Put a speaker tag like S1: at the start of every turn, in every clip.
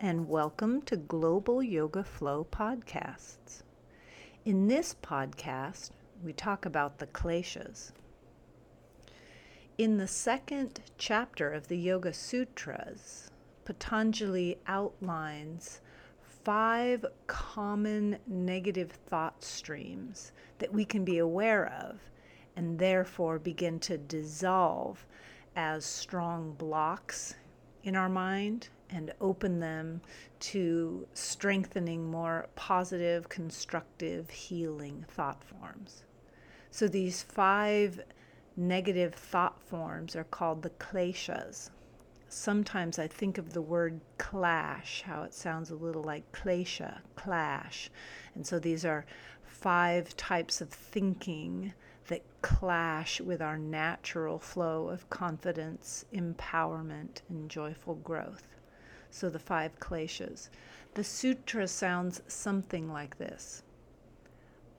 S1: And welcome to Global Yoga Flow Podcasts. In this podcast, we talk about the kleshas. In the second chapter of the Yoga Sutras, Patanjali outlines five common negative thought streams that we can be aware of and therefore begin to dissolve as strong blocks in our mind and open them to strengthening more positive, constructive, healing thought forms. So these five negative thought forms are called the kleshas. Sometimes I think of the word clash, how it sounds a little like klesha, clash. And so these are five types of thinking that clash with our natural flow of confidence, empowerment, and joyful growth. So the five kleshas. The sutra sounds something like this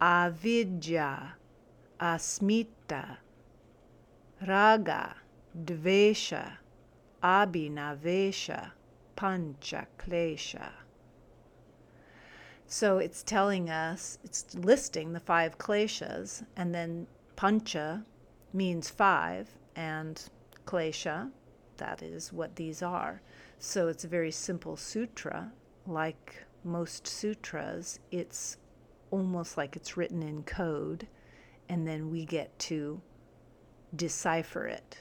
S1: Avidya, Asmita, Raga, Dvesha, Abhinavesha, Pancha Klesha. So it's telling us, it's listing the five kleshas, and then Pancha means five, and Klesha, that is what these are. So it's a very simple sutra. Like most sutras, it's almost like it's written in code, and then we get to decipher it.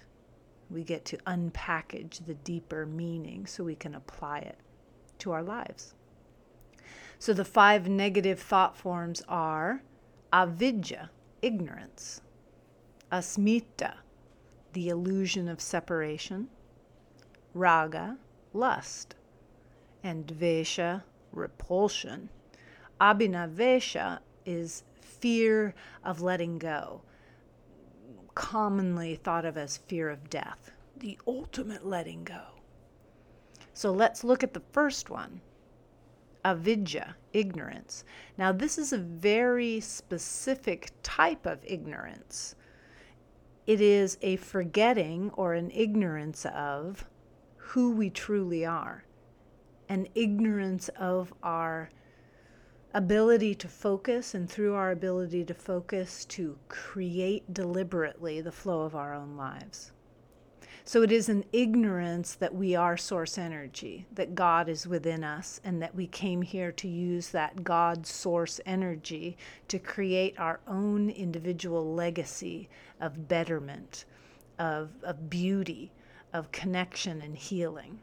S1: We get to unpackage the deeper meaning so we can apply it to our lives. So the five negative thought forms are avidya, ignorance asmita, the illusion of separation, raga, lust, and dvesha, repulsion. Abhinavesha is fear of letting go, commonly thought of as fear of death, the ultimate letting go. So let's look at the first one avidya, ignorance. Now, this is a very specific type of ignorance. It is a forgetting or an ignorance of who we truly are, an ignorance of our ability to focus, and through our ability to focus, to create deliberately the flow of our own lives. So it is an ignorance that we are source energy, that God is within us, and that we came here to use that God source energy to create our own individual legacy of betterment, of, of beauty, of connection and healing.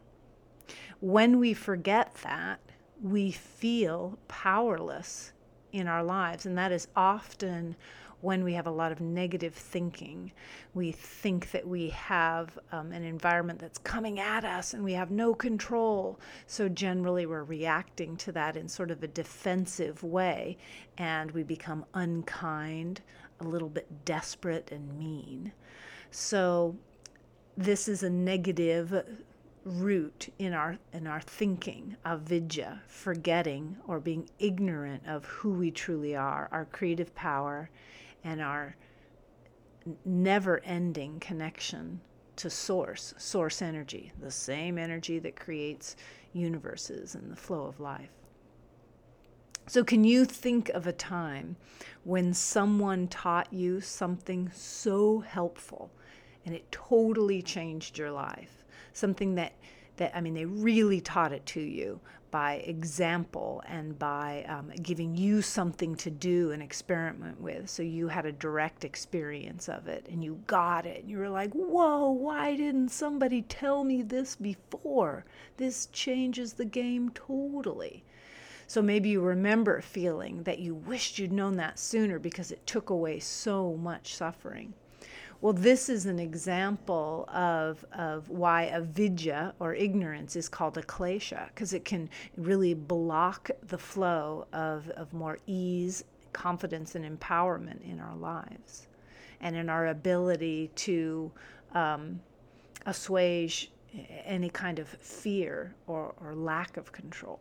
S1: When we forget that, we feel powerless in our lives, and that is often when we have a lot of negative thinking. We think that we have um, an environment that's coming at us and we have no control. So, generally, we're reacting to that in sort of a defensive way and we become unkind, a little bit desperate and mean. So, this is a negative root in our in our thinking avidya forgetting or being ignorant of who we truly are our creative power and our never ending connection to source, source energy, the same energy that creates universes and the flow of life. So, can you think of a time when someone taught you something so helpful and it totally changed your life? Something that, that I mean, they really taught it to you, by example and by um, giving you something to do and experiment with. So you had a direct experience of it and you got it. And you were like, whoa, why didn't somebody tell me this before? This changes the game totally. So maybe you remember feeling that you wished you'd known that sooner because it took away so much suffering. Well, this is an example of, of why avidya or ignorance is called a klesha, because it can really block the flow of, of more ease, confidence, and empowerment in our lives and in our ability to um, assuage any kind of fear or, or lack of control.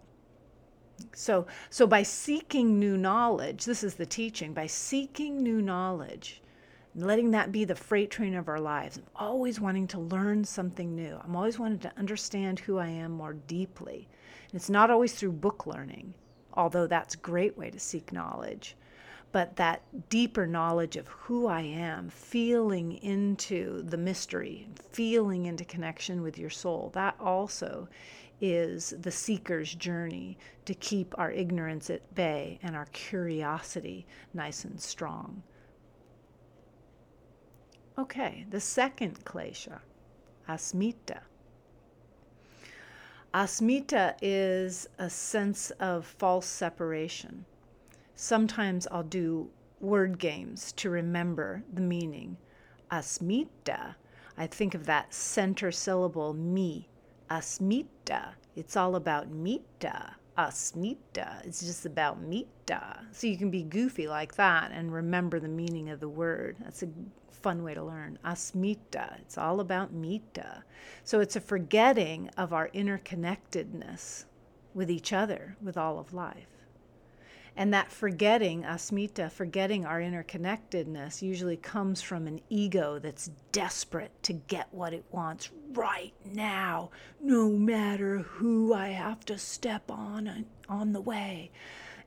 S1: So, so by seeking new knowledge, this is the teaching, by seeking new knowledge, letting that be the freight train of our lives. I'm always wanting to learn something new. I'm always wanting to understand who I am more deeply. And it's not always through book learning, although that's a great way to seek knowledge. But that deeper knowledge of who I am, feeling into the mystery, feeling into connection with your soul, that also is the seeker's journey to keep our ignorance at bay and our curiosity nice and strong. Okay, the second klesha, asmita. Asmita is a sense of false separation. Sometimes I'll do word games to remember the meaning. Asmita, I think of that center syllable, me. Asmita, it's all about mita. Asmita, it's just about mita. So you can be goofy like that and remember the meaning of the word. That's a fun way to learn. Asmita, it's all about mita. So it's a forgetting of our interconnectedness with each other, with all of life. And that forgetting, asmita, forgetting our interconnectedness, usually comes from an ego that's desperate to get what it wants right now, no matter who I have to step on on the way.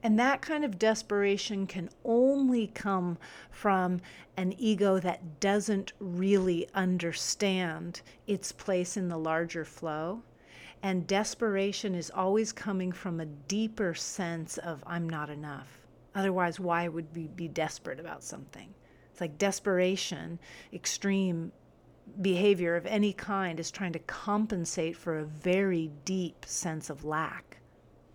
S1: And that kind of desperation can only come from an ego that doesn't really understand its place in the larger flow. And desperation is always coming from a deeper sense of, I'm not enough. Otherwise, why would we be desperate about something? It's like desperation, extreme behavior of any kind, is trying to compensate for a very deep sense of lack,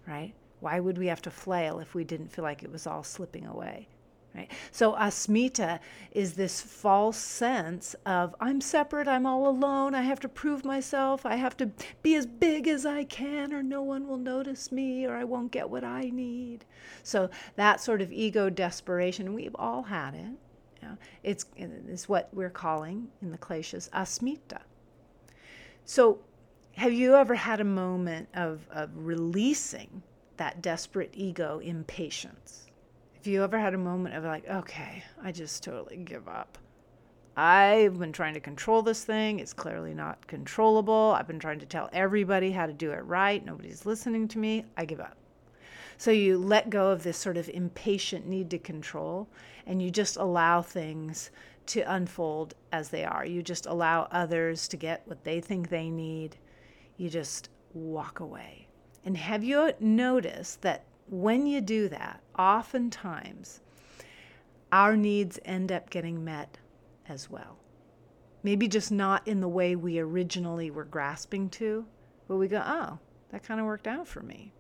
S1: right? Why would we have to flail if we didn't feel like it was all slipping away? Right? So asmita is this false sense of I'm separate, I'm all alone, I have to prove myself, I have to be as big as I can, or no one will notice me, or I won't get what I need. So that sort of ego desperation, we've all had it. It's, it's what we're calling in the kleshas asmita. So have you ever had a moment of, of releasing that desperate ego impatience. If you ever had a moment of like, okay, I just totally give up. I've been trying to control this thing. It's clearly not controllable. I've been trying to tell everybody how to do it right. Nobody's listening to me. I give up. So you let go of this sort of impatient need to control and you just allow things to unfold as they are. You just allow others to get what they think they need. You just walk away. And have you noticed that when you do that, oftentimes our needs end up getting met as well? Maybe just not in the way we originally were grasping to, but we go, oh, that kind of worked out for me.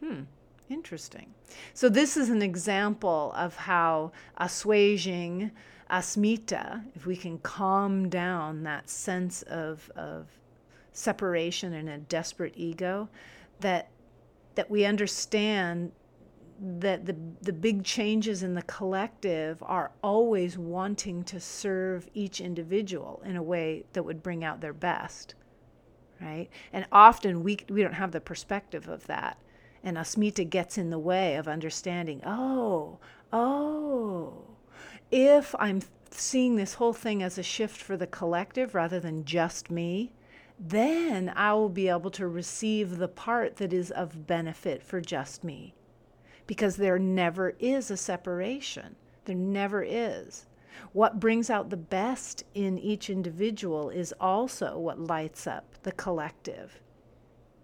S1: Hmm, interesting. So, this is an example of how assuaging asmita, if we can calm down that sense of, of separation and a desperate ego, that that we understand that the the big changes in the collective are always wanting to serve each individual in a way that would bring out their best right? And often we we don't have the perspective of that. And asmita gets in the way of understanding oh oh if i'm seeing this whole thing as a shift for the collective rather than just me then I will be able to receive the part that is of benefit for just me. Because there never is a separation. There never is. What brings out the best in each individual is also what lights up the collective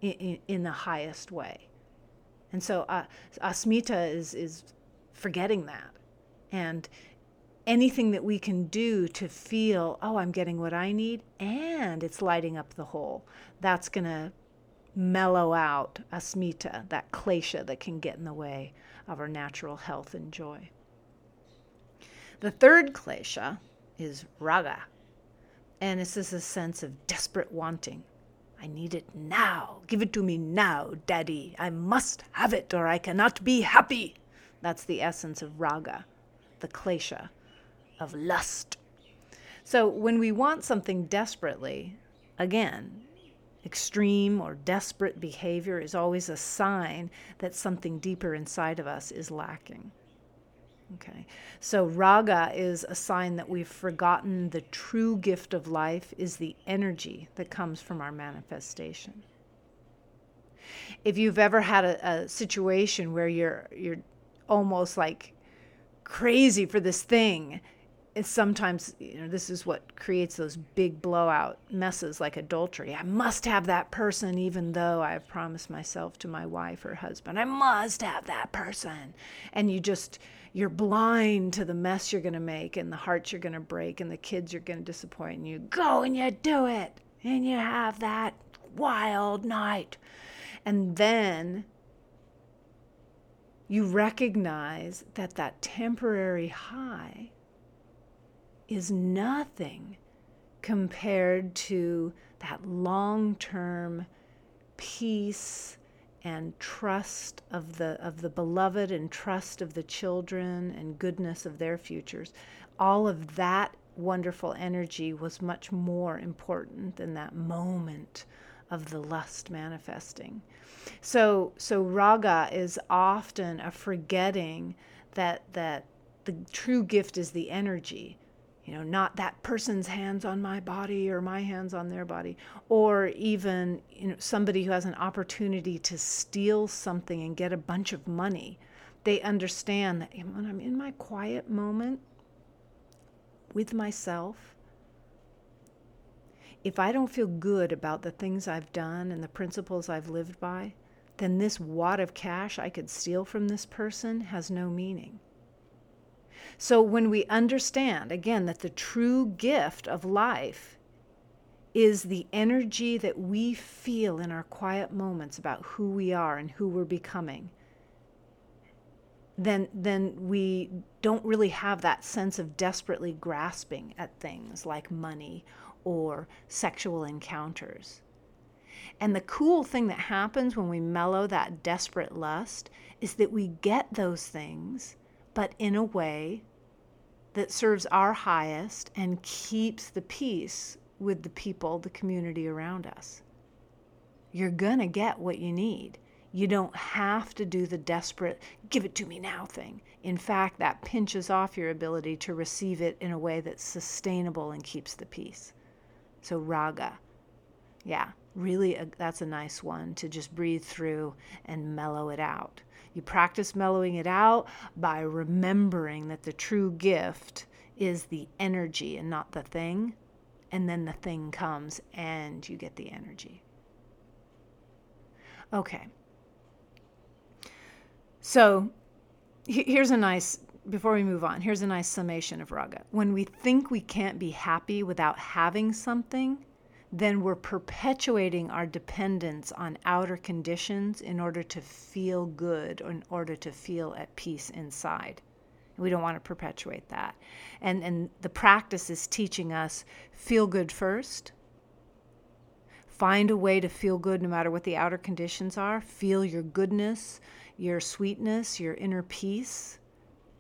S1: in, in, in the highest way. And so uh, Asmita is, is forgetting that. And anything that we can do to feel, oh, I'm getting what I need, and it's lighting up the whole. That's going to mellow out asmita, that klesha that can get in the way of our natural health and joy. The third klesha is raga, and this is a sense of desperate wanting. I need it now. Give it to me now, Daddy. I must have it or I cannot be happy. That's the essence of raga, the klesha of lust. So when we want something desperately, again, extreme or desperate behavior is always a sign that something deeper inside of us is lacking. Okay. So raga is a sign that we've forgotten the true gift of life is the energy that comes from our manifestation. If you've ever had a, a situation where you're you're almost like crazy for this thing sometimes you know this is what creates those big blowout messes like adultery. I must have that person even though i've promised myself to my wife or husband. I must have that person. And you just you're blind to the mess you're going to make and the hearts you're going to break and the kids you're going to disappoint and you go and you do it. And you have that wild night. And then you recognize that that temporary high is nothing compared to that long term peace and trust of the of the beloved and trust of the children and goodness of their futures. All of that wonderful energy was much more important than that moment of the lust manifesting. So so raga is often a forgetting that that the true gift is the energy you know not that person's hands on my body or my hands on their body or even you know somebody who has an opportunity to steal something and get a bunch of money. They understand that when i'm in my quiet moment with myself if i don't feel good about the things i've done and the principles i've lived by then this wad of cash i could steal from this person has no meaning so when we understand, again, that the true gift of life is the energy that we feel in our quiet moments about who we are and who we're becoming, then, then we don't really have that sense of desperately grasping at things like money or sexual encounters. And the cool thing that happens when we mellow that desperate lust is that we get those things, but in a way that serves our highest and keeps the peace with the people, the community around us. You're going to get what you need. You don't have to do the desperate, give it to me now thing. In fact, that pinches off your ability to receive it in a way that's sustainable and keeps the peace. So, raga. Yeah, really, a, that's a nice one to just breathe through and mellow it out. You practice mellowing it out by remembering that the true gift is the energy and not the thing. And then the thing comes and you get the energy. Okay. So here's a nice, before we move on, here's a nice summation of raga. When we think we can't be happy without having something, then we're perpetuating our dependence on outer conditions in order to feel good or in order to feel at peace inside. We don't want to perpetuate that. And, and the practice is teaching us feel good first. Find a way to feel good no matter what the outer conditions are. Feel your goodness, your sweetness, your inner peace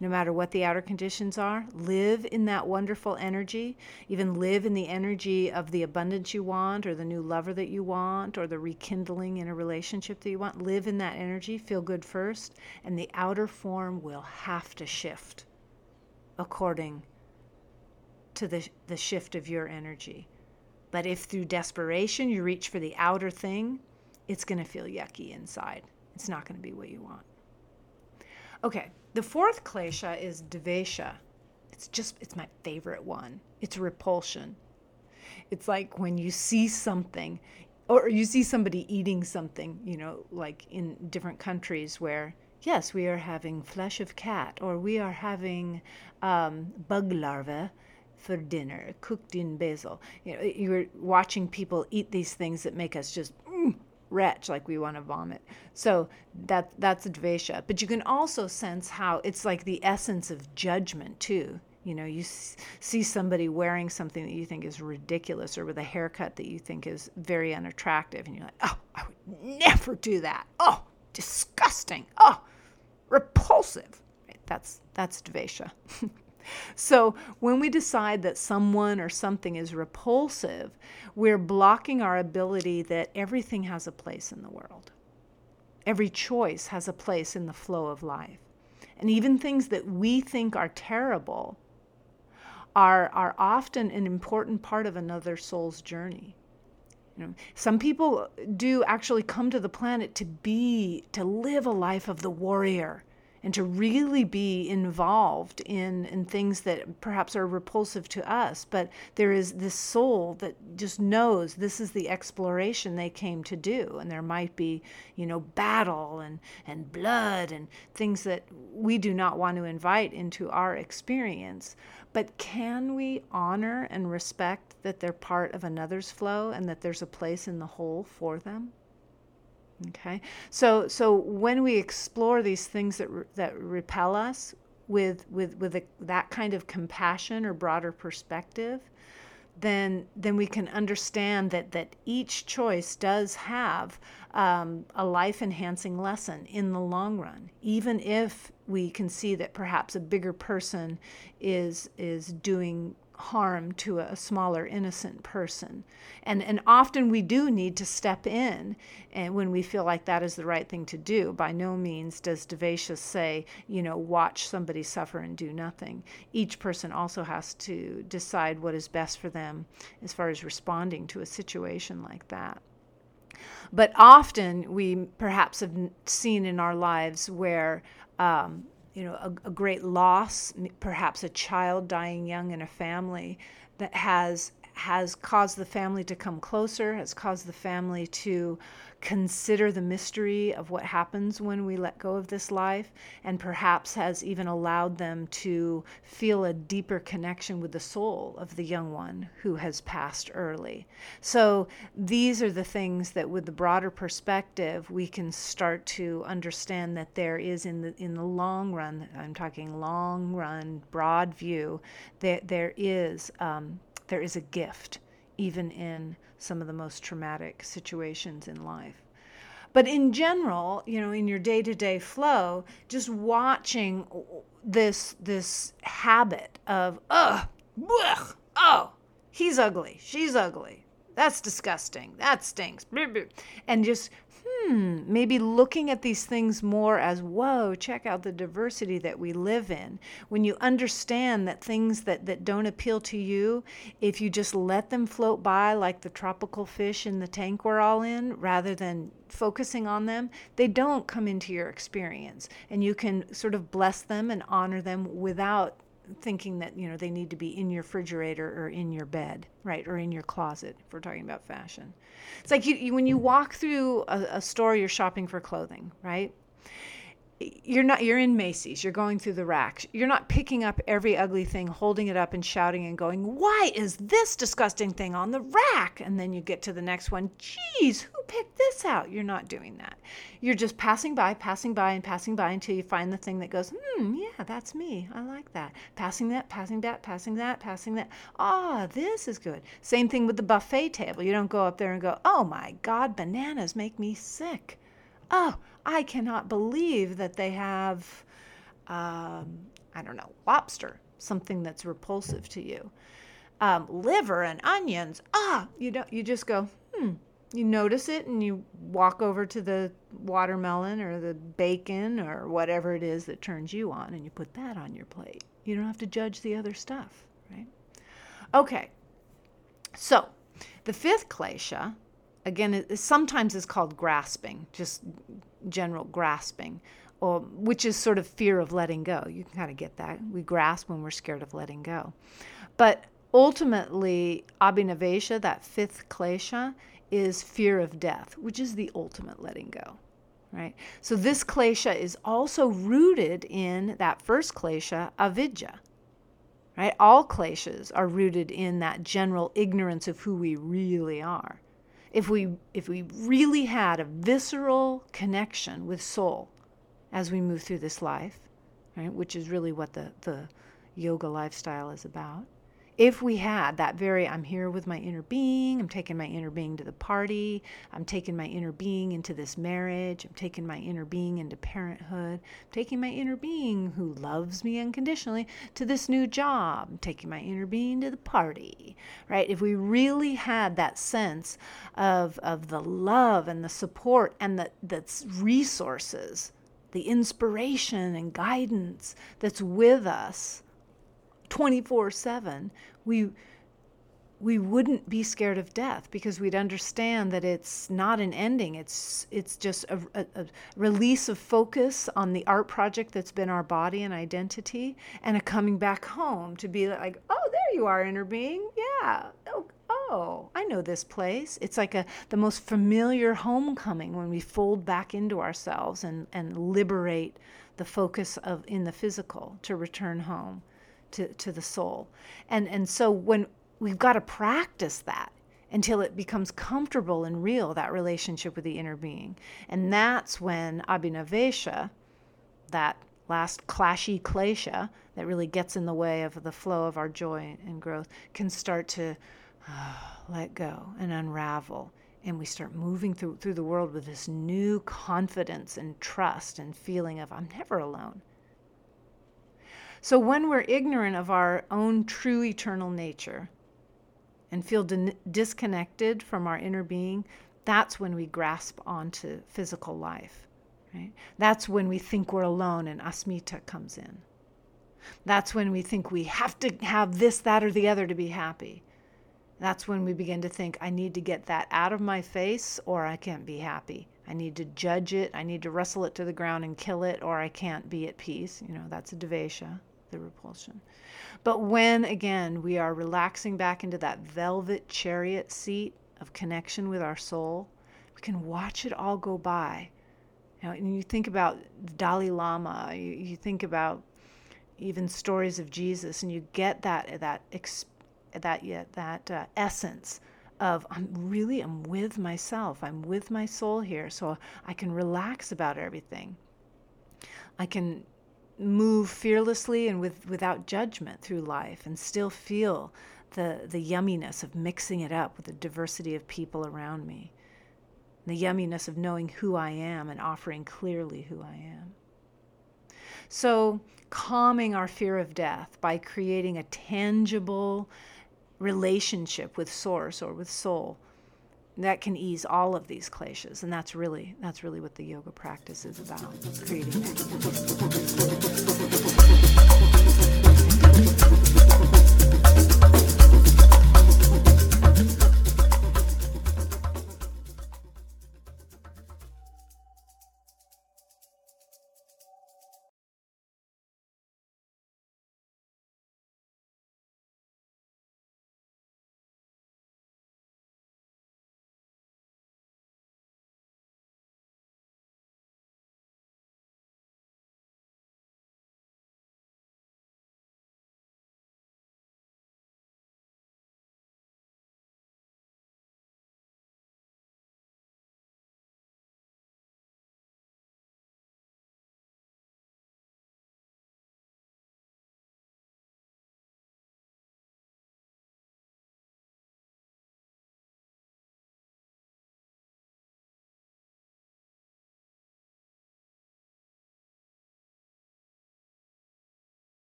S1: no matter what the outer conditions are. Live in that wonderful energy. Even live in the energy of the abundance you want, or the new lover that you want, or the rekindling in a relationship that you want. Live in that energy. Feel good first. And the outer form will have to shift according to the, the shift of your energy. But if through desperation you reach for the outer thing, it's going to feel yucky inside. It's not going to be what you want. Okay, the fourth klesha is dvesha. It's just, it's my favorite one. It's repulsion. It's like when you see something, or you see somebody eating something, you know, like in different countries where, yes, we are having flesh of cat, or we are having um, bug larvae for dinner, cooked in basil. You know, you're watching people eat these things that make us just mm, retch like we want to vomit. So that that's dvesha but you can also sense how it's like the essence of judgment too. You know you see somebody wearing something that you think is ridiculous or with a haircut that you think is very unattractive and you're like oh i would never do that. Oh disgusting. Oh repulsive. That's that's dvesha So when we decide that someone or something is repulsive, we're blocking our ability that everything has a place in the world. Every choice has a place in the flow of life. And even things that we think are terrible are, are often an important part of another soul's journey. You know, some people do actually come to the planet to be, to live a life of the warrior and to really be involved in, in things that perhaps are repulsive to us. But there is this soul that just knows this is the exploration they came to do. And there might be, you know, battle and, and blood and things that we do not want to invite into our experience. But can we honor and respect that they're part of another's flow and that there's a place in the whole for them? Okay, so so when we explore these things that re- that repel us with with with a, that kind of compassion or broader perspective, then then we can understand that that each choice does have um, a life enhancing lesson in the long run, even if we can see that perhaps a bigger person is is doing harm to a smaller innocent person. And and often we do need to step in and when we feel like that is the right thing to do by no means does devashius say you know watch somebody suffer and do nothing. Each person also has to decide what is best for them as far as responding to a situation like that. But often we perhaps have seen in our lives where um, you know, a, a great loss, perhaps a child dying young in a family that has has caused the family to come closer, has caused the family to consider the mystery of what happens when we let go of this life, and perhaps has even allowed them to feel a deeper connection with the soul of the young one who has passed early. So, these are the things that, with the broader perspective, we can start to understand that there is in the in the long run. I'm talking long run, broad view. That there is um, there is a gift, even in some of the most traumatic situations in life. But in general, you know, in your day to day flow, just watching this this habit of, ugh, blech, oh, he's ugly, she's ugly, that's disgusting, that stinks, and just hmm, maybe looking at these things more as, whoa, check out the diversity that we live in. When you understand that things that, that don't appeal to you, if you just let them float by like the tropical fish in the tank we're all in, rather than focusing on them, they don't come into your experience. And you can sort of bless them and honor them without thinking that you know they need to be in your refrigerator or in your bed right or in your closet if we're talking about fashion. It's like you, you when you walk through a, a store you're shopping for clothing right you're not you're in Macy's you're going through the racks. You're not picking up every ugly thing holding it up and shouting and going why is this disgusting thing on the rack? And then you get to the next one geez who picked this out? You're not doing that. You're just passing by passing by and passing by until you find the thing that goes hmm yeah that's me. I like that. Passing that passing that passing that passing that. Ah oh, this is good. Same thing with the buffet table. You don't go up there and go oh my god bananas make me sick. Oh, I cannot believe that they have, um, I don't know, lobster, something that's repulsive to you. Um, liver and onions, ah, you don't, you just go, hmm. You notice it and you walk over to the watermelon or the bacon or whatever it is that turns you on and you put that on your plate. You don't have to judge the other stuff, right? Okay, so the fifth klesha again, it, sometimes it's called grasping, just general grasping, or which is sort of fear of letting go. You can kind of get that. We grasp when we're scared of letting go. But ultimately, abhinavesha, that fifth klesha, is fear of death, which is the ultimate letting go. Right? So this klesha is also rooted in that first klesha, avidya. Right? All kleshas are rooted in that general ignorance of who we really are if we if we really had a visceral connection with soul as we move through this life, right, which is really what the, the yoga lifestyle is about, if we had that very i'm here with my inner being i'm taking my inner being to the party i'm taking my inner being into this marriage i'm taking my inner being into parenthood I'm taking my inner being who loves me unconditionally to this new job I'm taking my inner being to the party right? If we really had that sense of of the love and the support and the the resources the inspiration and guidance that's with us 24 7, we we wouldn't be scared of death because we'd understand that it's not an ending. It's it's just a, a, a, release of focus on the art project that's been our body and identity and a coming back home to be like oh there you are inner being. Yeah. Oh, oh i know this place. It's like a the most familiar homecoming when we fold back into ourselves and and liberate the focus of in the physical to return home to, to the soul and and so when we've got to practice that until it becomes comfortable and real, that relationship with the inner being. And that's when Abhinavesha, that last clashy klesha that really gets in the way of the flow of our joy and growth, can start to uh, let go and unravel. And we start moving through, through the world with this new confidence and trust and feeling of, I'm never alone. So, when we're ignorant of our own true eternal nature, and feel di- disconnected from our inner being, that's when we grasp onto physical life. Right? That's when we think we're alone and asmita comes in. That's when we think we have to have this, that, or the other to be happy. That's when we begin to think, I need to get that out of my face or I can't be happy. I need to judge it. I need to wrestle it to the ground and kill it or I can't be at peace. You know, that's a devesha the repulsion. But when, again, we are relaxing back into that velvet chariot seat of connection with our soul, we can watch it all go by. You know, and you think about the Dalai Lama, you, you think about even stories of Jesus, and you get that that that yeah, that uh, essence of I'm really I'm with myself. I'm with my soul here, so I can relax about everything. I can move fearlessly and with, without judgment through life and still feel the, the yumminess of mixing it up with the diversity of people around me, the yumminess of knowing who I am and offering clearly who I am. So, calming our fear of death by creating a tangible relationship with Source or with Soul that can ease all of these kleshas and that's really that's really what the yoga practice is about creating that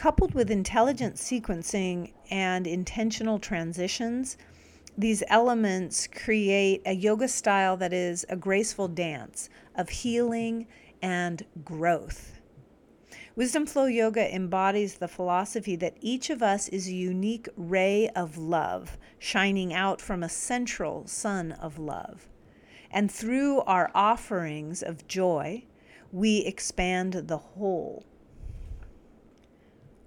S1: Coupled with intelligent sequencing and intentional transitions, these elements create a yoga style that is a graceful dance of healing and growth. Wisdom Flow Yoga embodies the philosophy that each of us is a unique ray of love shining out from a central sun of love. And through our offerings of joy, we expand the whole.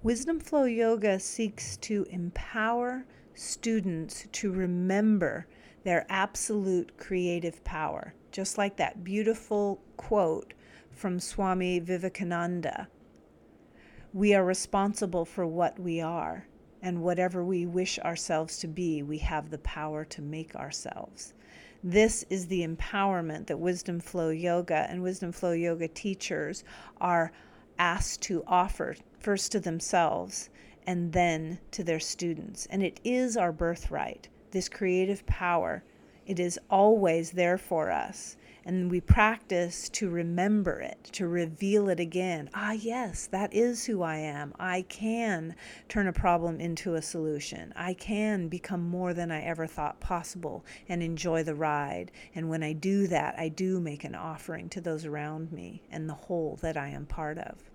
S1: Wisdom Flow Yoga seeks to empower students to remember their absolute creative power, just like that beautiful quote from Swami Vivekananda. We are responsible for what we are, and whatever we wish ourselves to be, we have the power to make ourselves. This is the empowerment that Wisdom Flow Yoga and Wisdom Flow Yoga teachers are asked to offer first to themselves and then to their students. And it is our birthright, this creative power. It is always there for us. And we practice to remember it, to reveal it again. Ah, yes, that is who I am. I can turn a problem into a solution. I can become more than I ever thought possible and enjoy the ride. And when I do that, I do make an offering to those around me and the whole that I am part of.